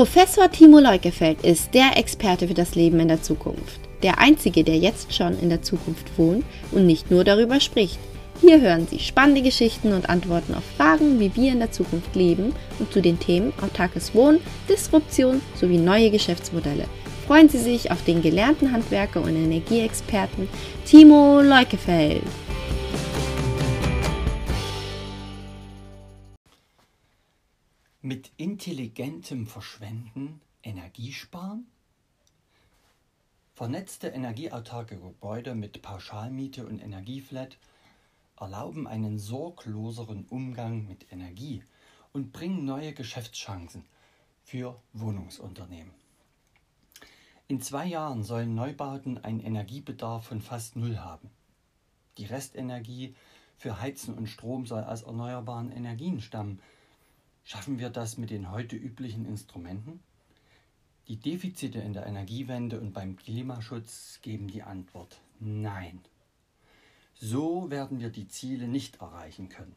Professor Timo Leukefeld ist der Experte für das Leben in der Zukunft. Der einzige, der jetzt schon in der Zukunft wohnt und nicht nur darüber spricht. Hier hören Sie spannende Geschichten und Antworten auf Fragen, wie wir in der Zukunft leben und zu den Themen autarkes Wohnen, Disruption sowie neue Geschäftsmodelle. Freuen Sie sich auf den gelernten Handwerker und Energieexperten Timo Leukefeld. Mit intelligentem Verschwenden Energie sparen? Vernetzte energieautarke Gebäude mit Pauschalmiete und Energieflat erlauben einen sorgloseren Umgang mit Energie und bringen neue Geschäftschancen für Wohnungsunternehmen. In zwei Jahren sollen Neubauten einen Energiebedarf von fast null haben. Die Restenergie für Heizen und Strom soll aus erneuerbaren Energien stammen. Schaffen wir das mit den heute üblichen Instrumenten? Die Defizite in der Energiewende und beim Klimaschutz geben die Antwort Nein. So werden wir die Ziele nicht erreichen können.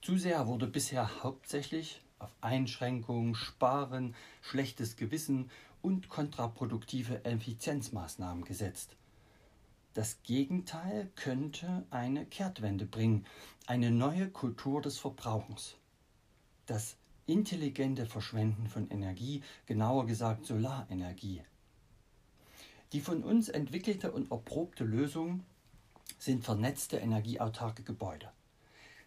Zu sehr wurde bisher hauptsächlich auf Einschränkungen, Sparen, schlechtes Gewissen und kontraproduktive Effizienzmaßnahmen gesetzt. Das Gegenteil könnte eine Kehrtwende bringen, eine neue Kultur des Verbrauchens. Das intelligente Verschwenden von Energie, genauer gesagt Solarenergie. Die von uns entwickelte und erprobte Lösung sind vernetzte energieautarke Gebäude.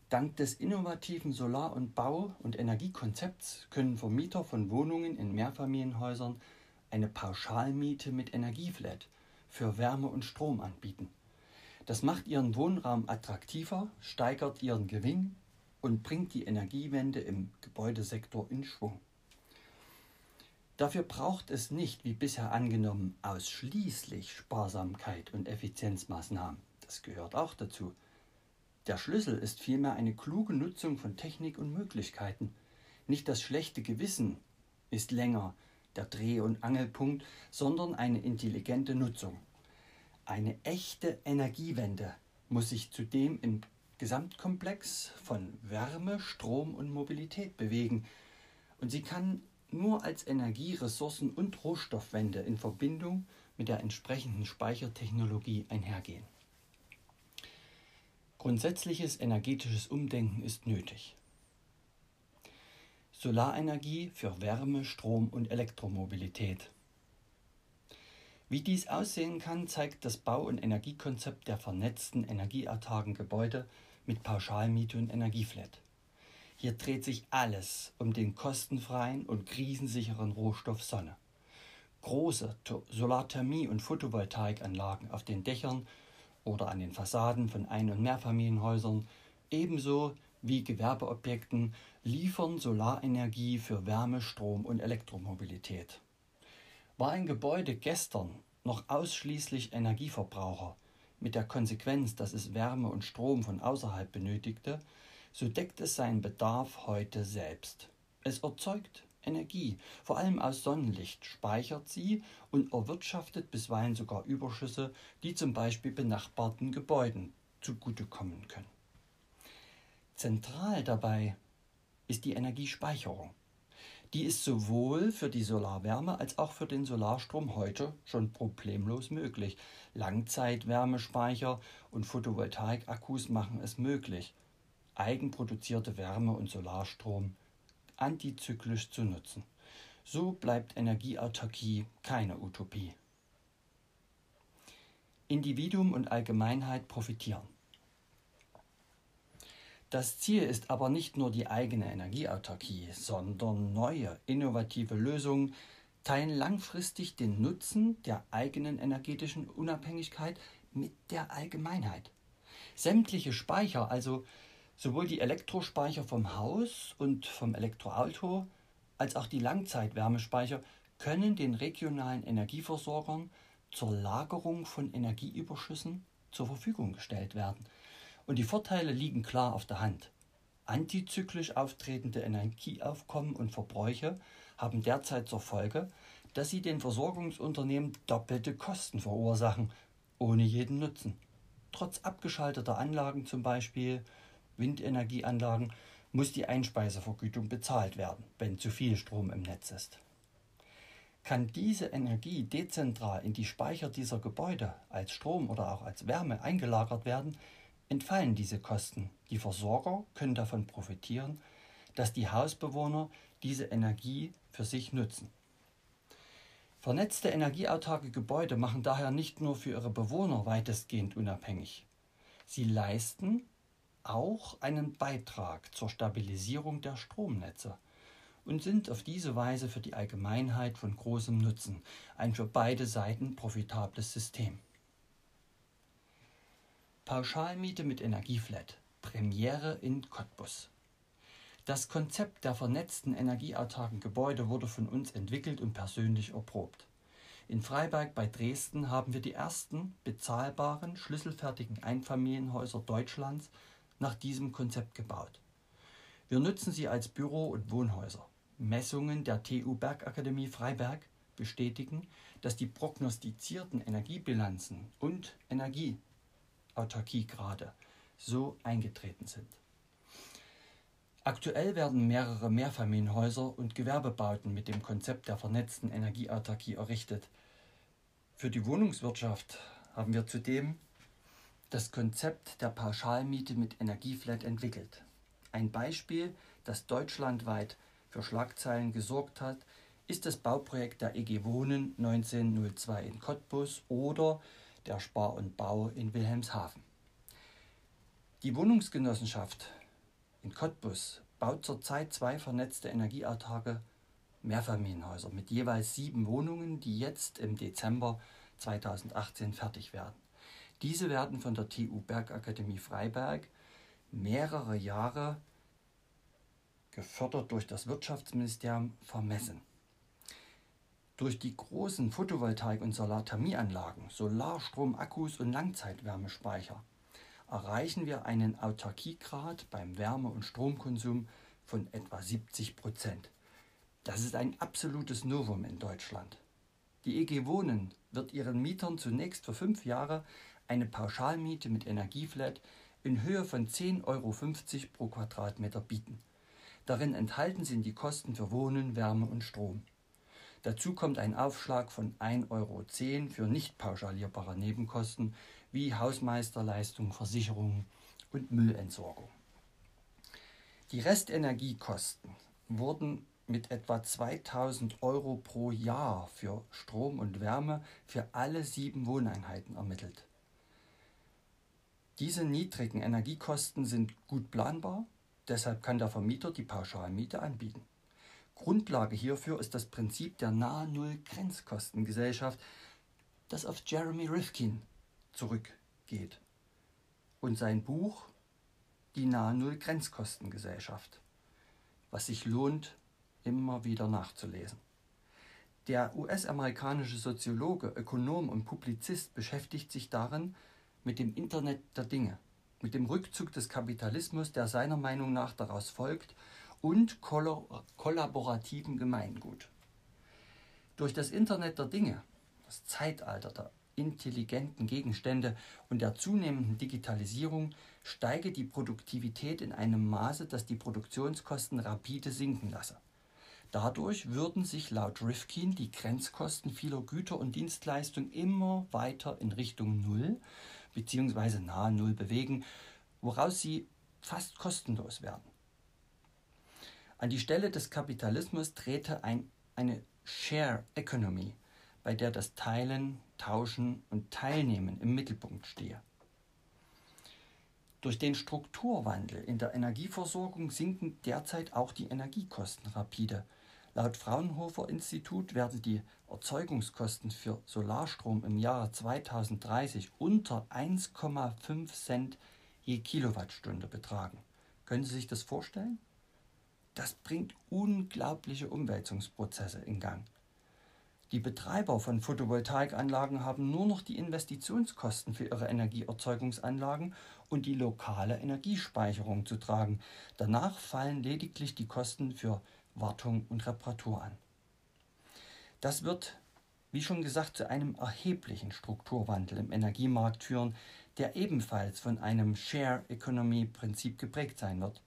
Dank des innovativen Solar- und Bau- und Energiekonzepts können Vermieter von Wohnungen in Mehrfamilienhäusern eine Pauschalmiete mit Energieflat für Wärme und Strom anbieten. Das macht ihren Wohnraum attraktiver, steigert ihren Gewinn und bringt die Energiewende im Gebäudesektor in Schwung. Dafür braucht es nicht, wie bisher angenommen, ausschließlich Sparsamkeit und Effizienzmaßnahmen. Das gehört auch dazu. Der Schlüssel ist vielmehr eine kluge Nutzung von Technik und Möglichkeiten. Nicht das schlechte Gewissen ist länger der Dreh- und Angelpunkt, sondern eine intelligente Nutzung. Eine echte Energiewende muss sich zudem im Gesamtkomplex von Wärme, Strom und Mobilität bewegen. Und sie kann nur als Energie-, Ressourcen- und Rohstoffwende in Verbindung mit der entsprechenden Speichertechnologie einhergehen. Grundsätzliches energetisches Umdenken ist nötig. Solarenergie für Wärme, Strom und Elektromobilität. Wie dies aussehen kann, zeigt das Bau- und Energiekonzept der vernetzten energieautarken Gebäude mit Pauschalmiete und Energieflat. Hier dreht sich alles um den kostenfreien und krisensicheren Rohstoff Sonne. Große Solarthermie- und Photovoltaikanlagen auf den Dächern oder an den Fassaden von Ein- und Mehrfamilienhäusern, ebenso wie Gewerbeobjekten, liefern Solarenergie für Wärme, Strom und Elektromobilität. War ein Gebäude gestern noch ausschließlich Energieverbraucher, mit der Konsequenz, dass es Wärme und Strom von außerhalb benötigte, so deckt es seinen Bedarf heute selbst. Es erzeugt Energie, vor allem aus Sonnenlicht, speichert sie und erwirtschaftet bisweilen sogar Überschüsse, die zum Beispiel benachbarten Gebäuden zugutekommen können. Zentral dabei ist die Energiespeicherung. Die ist sowohl für die Solarwärme als auch für den Solarstrom heute schon problemlos möglich. Langzeitwärmespeicher und Photovoltaikakkus machen es möglich, eigenproduzierte Wärme und Solarstrom antizyklisch zu nutzen. So bleibt Energieautarkie keine Utopie. Individuum und Allgemeinheit profitieren. Das Ziel ist aber nicht nur die eigene Energieautarkie, sondern neue, innovative Lösungen teilen langfristig den Nutzen der eigenen energetischen Unabhängigkeit mit der Allgemeinheit. Sämtliche Speicher, also sowohl die Elektrospeicher vom Haus und vom Elektroauto als auch die Langzeitwärmespeicher, können den regionalen Energieversorgern zur Lagerung von Energieüberschüssen zur Verfügung gestellt werden. Und die Vorteile liegen klar auf der Hand. Antizyklisch auftretende Energieaufkommen und Verbräuche haben derzeit zur Folge, dass sie den Versorgungsunternehmen doppelte Kosten verursachen, ohne jeden Nutzen. Trotz abgeschalteter Anlagen zum Beispiel, Windenergieanlagen, muss die Einspeisevergütung bezahlt werden, wenn zu viel Strom im Netz ist. Kann diese Energie dezentral in die Speicher dieser Gebäude als Strom oder auch als Wärme eingelagert werden, entfallen diese Kosten. Die Versorger können davon profitieren, dass die Hausbewohner diese Energie für sich nutzen. Vernetzte energieautarke Gebäude machen daher nicht nur für ihre Bewohner weitestgehend unabhängig. Sie leisten auch einen Beitrag zur Stabilisierung der Stromnetze und sind auf diese Weise für die Allgemeinheit von großem Nutzen, ein für beide Seiten profitables System. Pauschalmiete mit Energieflat, Premiere in Cottbus. Das Konzept der vernetzten energieautarken Gebäude wurde von uns entwickelt und persönlich erprobt. In Freiberg bei Dresden haben wir die ersten bezahlbaren, schlüsselfertigen Einfamilienhäuser Deutschlands nach diesem Konzept gebaut. Wir nutzen sie als Büro- und Wohnhäuser. Messungen der TU Bergakademie Freiberg bestätigen, dass die prognostizierten Energiebilanzen und Energieautarkiegrade so eingetreten sind. Aktuell werden mehrere Mehrfamilienhäuser und Gewerbebauten mit dem Konzept der vernetzten Energieautarkie errichtet. Für die Wohnungswirtschaft haben wir zudem das Konzept der Pauschalmiete mit Energieflat entwickelt. Ein Beispiel, das deutschlandweit für Schlagzeilen gesorgt hat, ist das Bauprojekt der EG Wohnen 1902 in Cottbus oder der Spar und Bau in Wilhelmshaven. Die Wohnungsgenossenschaft in Cottbus baut zurzeit zwei vernetzte energieautarke Mehrfamilienhäuser mit jeweils sieben Wohnungen, die jetzt im Dezember 2018 fertig werden. Diese werden von der TU Bergakademie Freiberg mehrere Jahre gefördert durch das Wirtschaftsministerium vermessen. Durch die großen Photovoltaik- und Solarthermieanlagen, Solarstromakkus und Langzeitwärmespeicher erreichen wir einen Autarkiegrad beim Wärme- und Stromkonsum von etwa 70 Prozent. Das ist ein absolutes Novum in Deutschland. Die EG Wohnen wird ihren Mietern zunächst für fünf Jahre eine Pauschalmiete mit Energieflat in Höhe von 10,50 Euro pro Quadratmeter bieten. Darin enthalten sind die Kosten für Wohnen, Wärme und Strom. Dazu kommt ein Aufschlag von 1,10 Euro für nicht pauschalierbare Nebenkosten wie Hausmeisterleistung, Versicherung und Müllentsorgung. Die Restenergiekosten wurden mit etwa 2000 Euro pro Jahr für Strom und Wärme für alle sieben Wohneinheiten ermittelt. Diese niedrigen Energiekosten sind gut planbar, deshalb kann der Vermieter die Pauschalmiete anbieten. Grundlage hierfür ist das Prinzip der Nahe-Null-Grenzkostengesellschaft, das auf Jeremy Rifkin zurückgeht. Und sein Buch Die Nahe-Null-Grenzkostengesellschaft, was sich lohnt, immer wieder nachzulesen. Der US-amerikanische Soziologe, Ökonom und Publizist beschäftigt sich darin mit dem Internet der Dinge, mit dem Rückzug des Kapitalismus, der seiner Meinung nach daraus folgt, und kollaborativen Gemeingut. Durch das Internet der Dinge, das Zeitalter der intelligenten Gegenstände und der zunehmenden Digitalisierung steige die Produktivität in einem Maße, das die Produktionskosten rapide sinken lasse. Dadurch würden sich laut Rifkin die Grenzkosten vieler Güter und Dienstleistungen immer weiter in Richtung Null bzw. nahe Null bewegen, woraus sie fast kostenlos werden. An die Stelle des Kapitalismus trete ein, eine Share Economy, bei der das Teilen, Tauschen und Teilnehmen im Mittelpunkt stehe. Durch den Strukturwandel in der Energieversorgung sinken derzeit auch die Energiekosten rapide. Laut Fraunhofer Institut werden die Erzeugungskosten für Solarstrom im Jahre 2030 unter 1,5 Cent je Kilowattstunde betragen. Können Sie sich das vorstellen? Das bringt unglaubliche Umwälzungsprozesse in Gang. Die Betreiber von Photovoltaikanlagen haben nur noch die Investitionskosten für ihre Energieerzeugungsanlagen und die lokale Energiespeicherung zu tragen. Danach fallen lediglich die Kosten für Wartung und Reparatur an. Das wird, wie schon gesagt, zu einem erheblichen Strukturwandel im Energiemarkt führen, der ebenfalls von einem Share Economy Prinzip geprägt sein wird.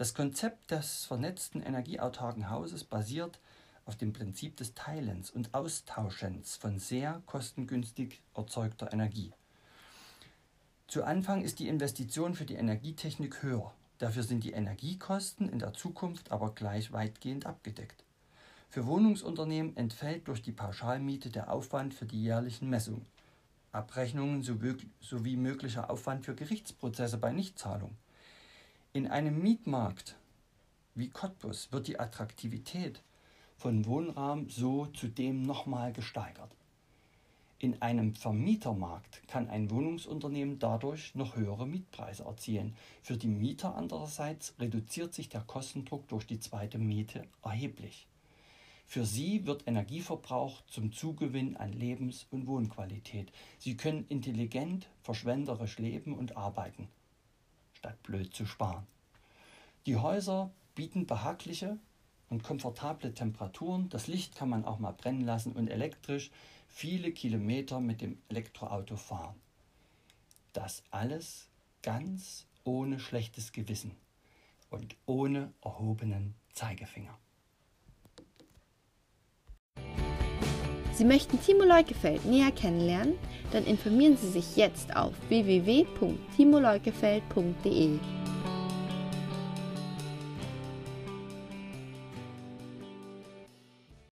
Das Konzept des vernetzten energieautarken Hauses basiert auf dem Prinzip des Teilens und Austauschens von sehr kostengünstig erzeugter Energie. Zu Anfang ist die Investition für die Energietechnik höher. Dafür sind die Energiekosten in der Zukunft aber gleich weitgehend abgedeckt. Für Wohnungsunternehmen entfällt durch die Pauschalmiete der Aufwand für die jährlichen Messungen, Abrechnungen sowie möglicher Aufwand für Gerichtsprozesse bei Nichtzahlung. In einem Mietmarkt wie Cottbus wird die Attraktivität von Wohnraum so zudem nochmal gesteigert. In einem Vermietermarkt kann ein Wohnungsunternehmen dadurch noch höhere Mietpreise erzielen. Für die Mieter andererseits reduziert sich der Kostendruck durch die zweite Miete erheblich. Für sie wird Energieverbrauch zum Zugewinn an Lebens- und Wohnqualität. Sie können intelligent, verschwenderisch leben und arbeiten statt blöd zu sparen. Die Häuser bieten behagliche und komfortable Temperaturen. Das Licht kann man auch mal brennen lassen und elektrisch viele Kilometer mit dem Elektroauto fahren. Das alles ganz ohne schlechtes Gewissen und ohne erhobenen Zeigefinger. Sie möchten Timo Leukefeld näher kennenlernen? Dann informieren Sie sich jetzt auf www.timoleukefeld.de.